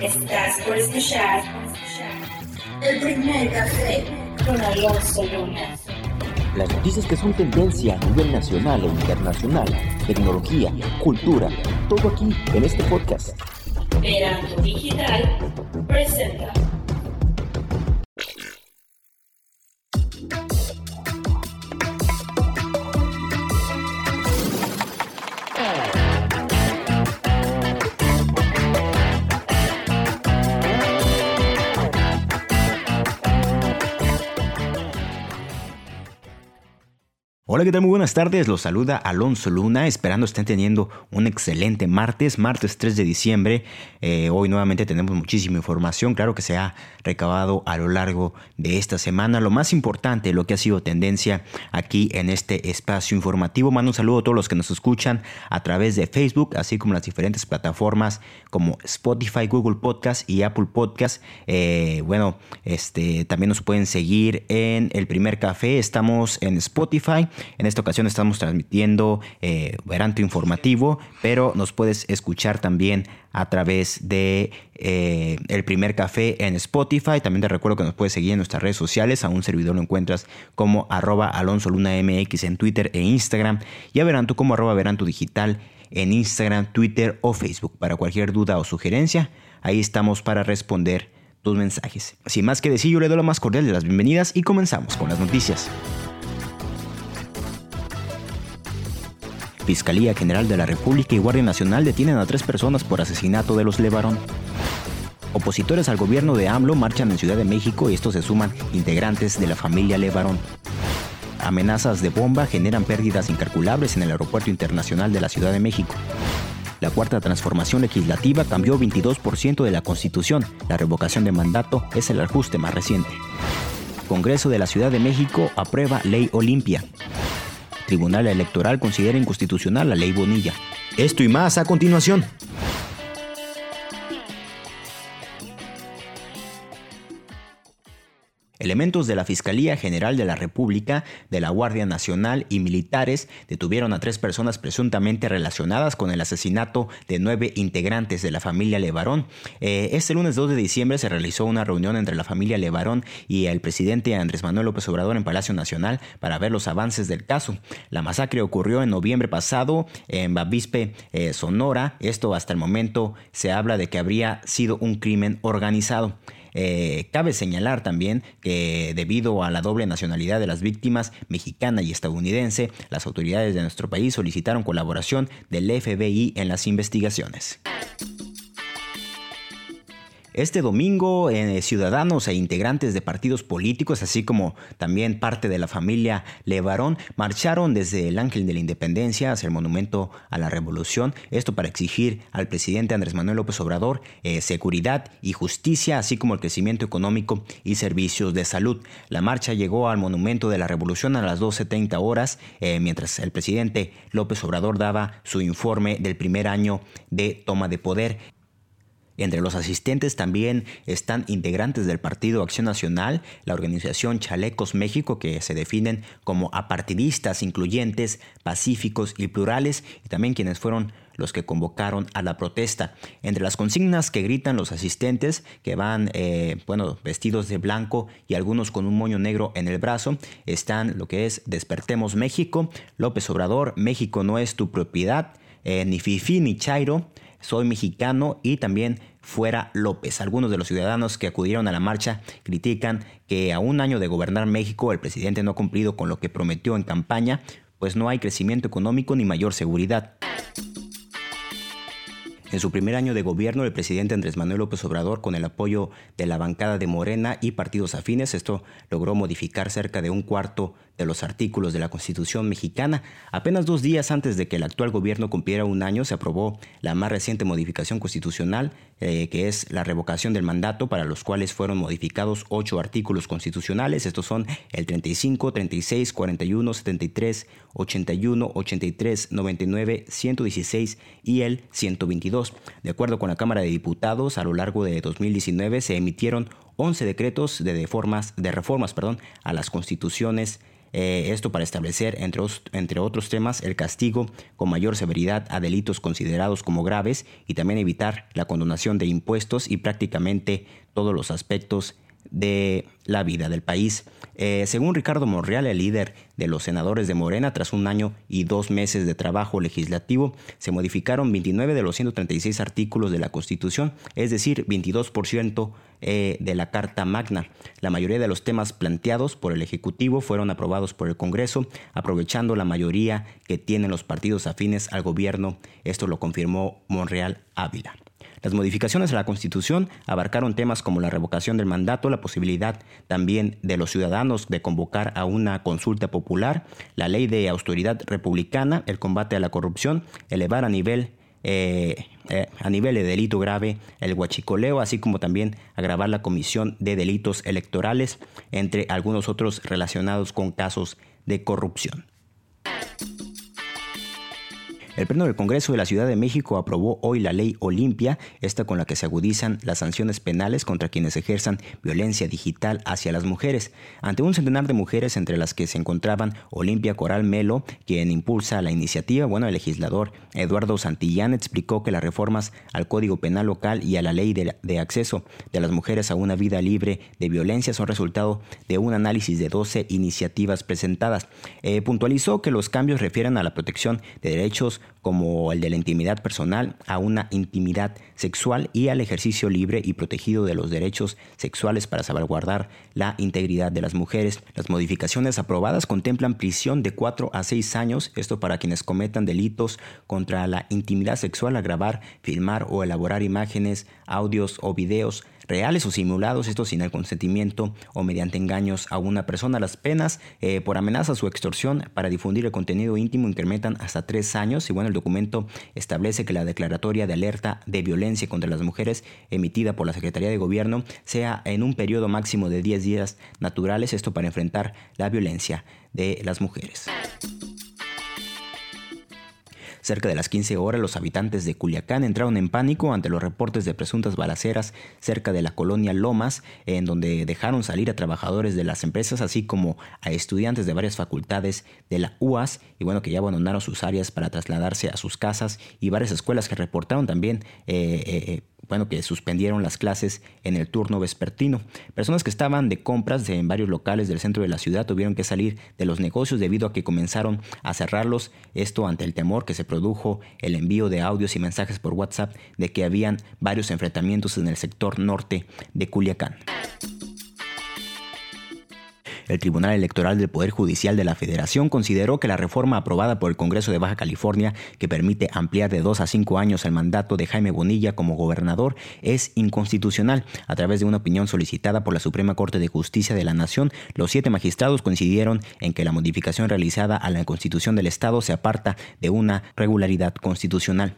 Estás por escuchar el primer café con Alonso Luna. Las noticias que son tendencia a nivel nacional e internacional, tecnología, cultura, todo aquí en este podcast. Verano Digital presenta. Hola, ¿qué tal? Muy buenas tardes. Los saluda Alonso Luna, esperando estén teniendo un excelente martes, martes 3 de diciembre. Eh, hoy nuevamente tenemos muchísima información, claro que se ha recabado a lo largo de esta semana. Lo más importante, lo que ha sido tendencia aquí en este espacio informativo. Mando un saludo a todos los que nos escuchan a través de Facebook, así como las diferentes plataformas como Spotify, Google Podcast y Apple Podcast. Eh, bueno, este, también nos pueden seguir en El Primer Café. Estamos en Spotify. En esta ocasión estamos transmitiendo eh, Veranto Informativo, pero nos puedes escuchar también a través de eh, El Primer Café en Spotify. También te recuerdo que nos puedes seguir en nuestras redes sociales. A un servidor lo encuentras como arroba Alonso Luna MX en Twitter e Instagram. Y a Veranto como arroba Veranto Digital en Instagram, Twitter o Facebook. Para cualquier duda o sugerencia, ahí estamos para responder tus mensajes. Sin más que decir, yo le doy la más cordial de las bienvenidas y comenzamos con las noticias. Fiscalía General de la República y Guardia Nacional detienen a tres personas por asesinato de los Levarón. Opositores al gobierno de AMLO marchan en Ciudad de México y estos se suman integrantes de la familia Levarón. Amenazas de bomba generan pérdidas incalculables en el Aeropuerto Internacional de la Ciudad de México. La cuarta transformación legislativa cambió 22% de la Constitución. La revocación de mandato es el ajuste más reciente. Congreso de la Ciudad de México aprueba Ley Olimpia. Tribunal Electoral considera inconstitucional la ley Bonilla. Esto y más a continuación. Elementos de la Fiscalía General de la República, de la Guardia Nacional y militares detuvieron a tres personas presuntamente relacionadas con el asesinato de nueve integrantes de la familia Levarón. Eh, este lunes 2 de diciembre se realizó una reunión entre la familia Levarón y el presidente Andrés Manuel López Obrador en Palacio Nacional para ver los avances del caso. La masacre ocurrió en noviembre pasado en Bavispe, eh, Sonora. Esto hasta el momento se habla de que habría sido un crimen organizado. Eh, cabe señalar también que debido a la doble nacionalidad de las víctimas mexicana y estadounidense, las autoridades de nuestro país solicitaron colaboración del FBI en las investigaciones. Este domingo, eh, ciudadanos e integrantes de partidos políticos, así como también parte de la familia Levarón, marcharon desde el Ángel de la Independencia hacia el Monumento a la Revolución, esto para exigir al presidente Andrés Manuel López Obrador eh, seguridad y justicia, así como el crecimiento económico y servicios de salud. La marcha llegó al Monumento de la Revolución a las 12.30 horas, eh, mientras el presidente López Obrador daba su informe del primer año de toma de poder. Entre los asistentes también están integrantes del Partido Acción Nacional, la organización Chalecos México, que se definen como apartidistas, incluyentes, pacíficos y plurales, y también quienes fueron los que convocaron a la protesta. Entre las consignas que gritan los asistentes, que van, eh, bueno, vestidos de blanco y algunos con un moño negro en el brazo, están lo que es Despertemos México, López Obrador, México no es tu propiedad, eh, ni Fifi ni Chairo, soy mexicano y también fuera López. Algunos de los ciudadanos que acudieron a la marcha critican que a un año de gobernar México el presidente no ha cumplido con lo que prometió en campaña, pues no hay crecimiento económico ni mayor seguridad. En su primer año de gobierno, el presidente Andrés Manuel López Obrador, con el apoyo de la bancada de Morena y partidos afines, esto logró modificar cerca de un cuarto de los artículos de la Constitución mexicana. Apenas dos días antes de que el actual gobierno cumpliera un año, se aprobó la más reciente modificación constitucional, eh, que es la revocación del mandato, para los cuales fueron modificados ocho artículos constitucionales. Estos son el 35, 36, 41, 73, 81, 83, 99, 116 y el 122. De acuerdo con la Cámara de Diputados, a lo largo de 2019 se emitieron 11 decretos de, reformas, de reformas perdón, a las constituciones eh, esto para establecer, entre, entre otros temas, el castigo con mayor severidad a delitos considerados como graves y también evitar la condonación de impuestos y prácticamente todos los aspectos de la vida del país. Eh, según Ricardo Monreal, el líder de los senadores de Morena, tras un año y dos meses de trabajo legislativo, se modificaron 29 de los 136 artículos de la Constitución, es decir, 22% eh, de la Carta Magna. La mayoría de los temas planteados por el Ejecutivo fueron aprobados por el Congreso, aprovechando la mayoría que tienen los partidos afines al gobierno. Esto lo confirmó Monreal Ávila. Las modificaciones a la Constitución abarcaron temas como la revocación del mandato, la posibilidad también de los ciudadanos de convocar a una consulta popular, la ley de autoridad republicana, el combate a la corrupción, elevar a nivel eh, eh, a nivel de delito grave el huachicoleo, así como también agravar la comisión de delitos electorales, entre algunos otros relacionados con casos de corrupción. El Pleno del Congreso de la Ciudad de México aprobó hoy la ley Olimpia, esta con la que se agudizan las sanciones penales contra quienes ejerzan violencia digital hacia las mujeres. Ante un centenar de mujeres entre las que se encontraban Olimpia Coral Melo, quien impulsa la iniciativa, bueno, el legislador Eduardo Santillán explicó que las reformas al Código Penal local y a la ley de, acceso de las mujeres a una vida libre de violencia son resultado de un análisis de 12 iniciativas presentadas. Eh, puntualizó que los cambios refieren a la protección de derechos como el de la intimidad personal, a una intimidad sexual y al ejercicio libre y protegido de los derechos sexuales para salvaguardar la integridad de las mujeres. Las modificaciones aprobadas contemplan prisión de 4 a 6 años, esto para quienes cometan delitos contra la intimidad sexual a grabar, filmar o elaborar imágenes, audios o videos reales o simulados, esto sin el consentimiento o mediante engaños a una persona. Las penas eh, por amenazas o extorsión para difundir el contenido íntimo incrementan hasta tres años y bueno, el documento establece que la declaratoria de alerta de violencia contra las mujeres emitida por la Secretaría de Gobierno sea en un periodo máximo de 10 días naturales, esto para enfrentar la violencia de las mujeres. Cerca de las 15 horas, los habitantes de Culiacán entraron en pánico ante los reportes de presuntas balaceras cerca de la colonia Lomas, en donde dejaron salir a trabajadores de las empresas, así como a estudiantes de varias facultades de la UAS, y bueno, que ya abandonaron sus áreas para trasladarse a sus casas, y varias escuelas que reportaron también eh, eh, eh bueno, que suspendieron las clases en el turno vespertino. Personas que estaban de compras en varios locales del centro de la ciudad tuvieron que salir de los negocios debido a que comenzaron a cerrarlos, esto ante el temor que se produjo el envío de audios y mensajes por WhatsApp de que habían varios enfrentamientos en el sector norte de Culiacán. El Tribunal Electoral del Poder Judicial de la Federación consideró que la reforma aprobada por el Congreso de Baja California, que permite ampliar de dos a cinco años el mandato de Jaime Bonilla como gobernador, es inconstitucional. A través de una opinión solicitada por la Suprema Corte de Justicia de la Nación, los siete magistrados coincidieron en que la modificación realizada a la Constitución del Estado se aparta de una regularidad constitucional.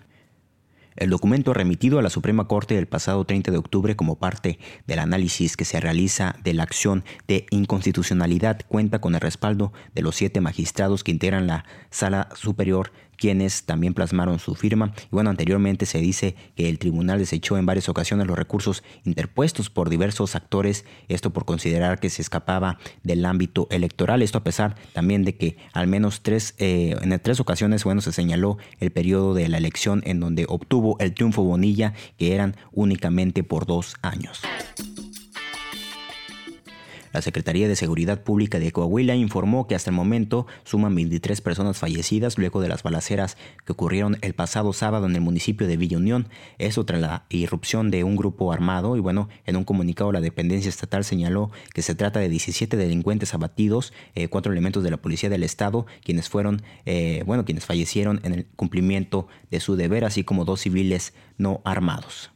El documento remitido a la Suprema Corte el pasado 30 de octubre como parte del análisis que se realiza de la acción de inconstitucionalidad cuenta con el respaldo de los siete magistrados que integran la Sala Superior quienes también plasmaron su firma. Y bueno, anteriormente se dice que el tribunal desechó en varias ocasiones los recursos interpuestos por diversos actores, esto por considerar que se escapaba del ámbito electoral, esto a pesar también de que al menos tres, eh, en tres ocasiones, bueno, se señaló el periodo de la elección en donde obtuvo el triunfo Bonilla, que eran únicamente por dos años. La Secretaría de Seguridad Pública de Coahuila informó que hasta el momento suman 23 personas fallecidas luego de las balaceras que ocurrieron el pasado sábado en el municipio de Villa Unión. Eso tras la irrupción de un grupo armado y bueno, en un comunicado la dependencia estatal señaló que se trata de 17 delincuentes abatidos, eh, cuatro elementos de la Policía del Estado, quienes fueron, eh, bueno, quienes fallecieron en el cumplimiento de su deber, así como dos civiles no armados.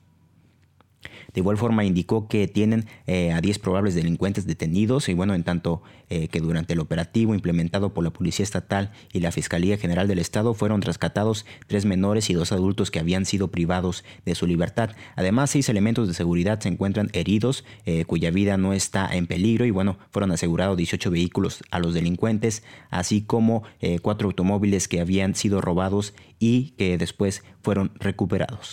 De igual forma indicó que tienen eh, a 10 probables delincuentes detenidos y bueno, en tanto eh, que durante el operativo implementado por la Policía Estatal y la Fiscalía General del Estado fueron rescatados tres menores y dos adultos que habían sido privados de su libertad. Además, seis elementos de seguridad se encuentran heridos, eh, cuya vida no está en peligro y bueno, fueron asegurados 18 vehículos a los delincuentes, así como cuatro automóviles que habían sido robados y que después fueron recuperados.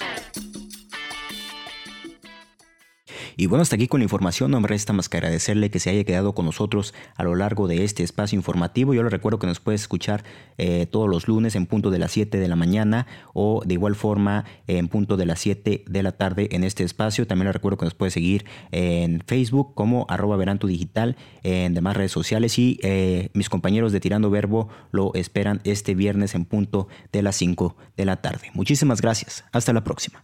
Y bueno, hasta aquí con la información, no me resta más que agradecerle que se haya quedado con nosotros a lo largo de este espacio informativo. Yo le recuerdo que nos puede escuchar eh, todos los lunes en punto de las 7 de la mañana o de igual forma en punto de las 7 de la tarde en este espacio. También le recuerdo que nos puede seguir en Facebook como arroba veranto digital, en demás redes sociales y eh, mis compañeros de Tirando Verbo lo esperan este viernes en punto de las 5 de la tarde. Muchísimas gracias. Hasta la próxima.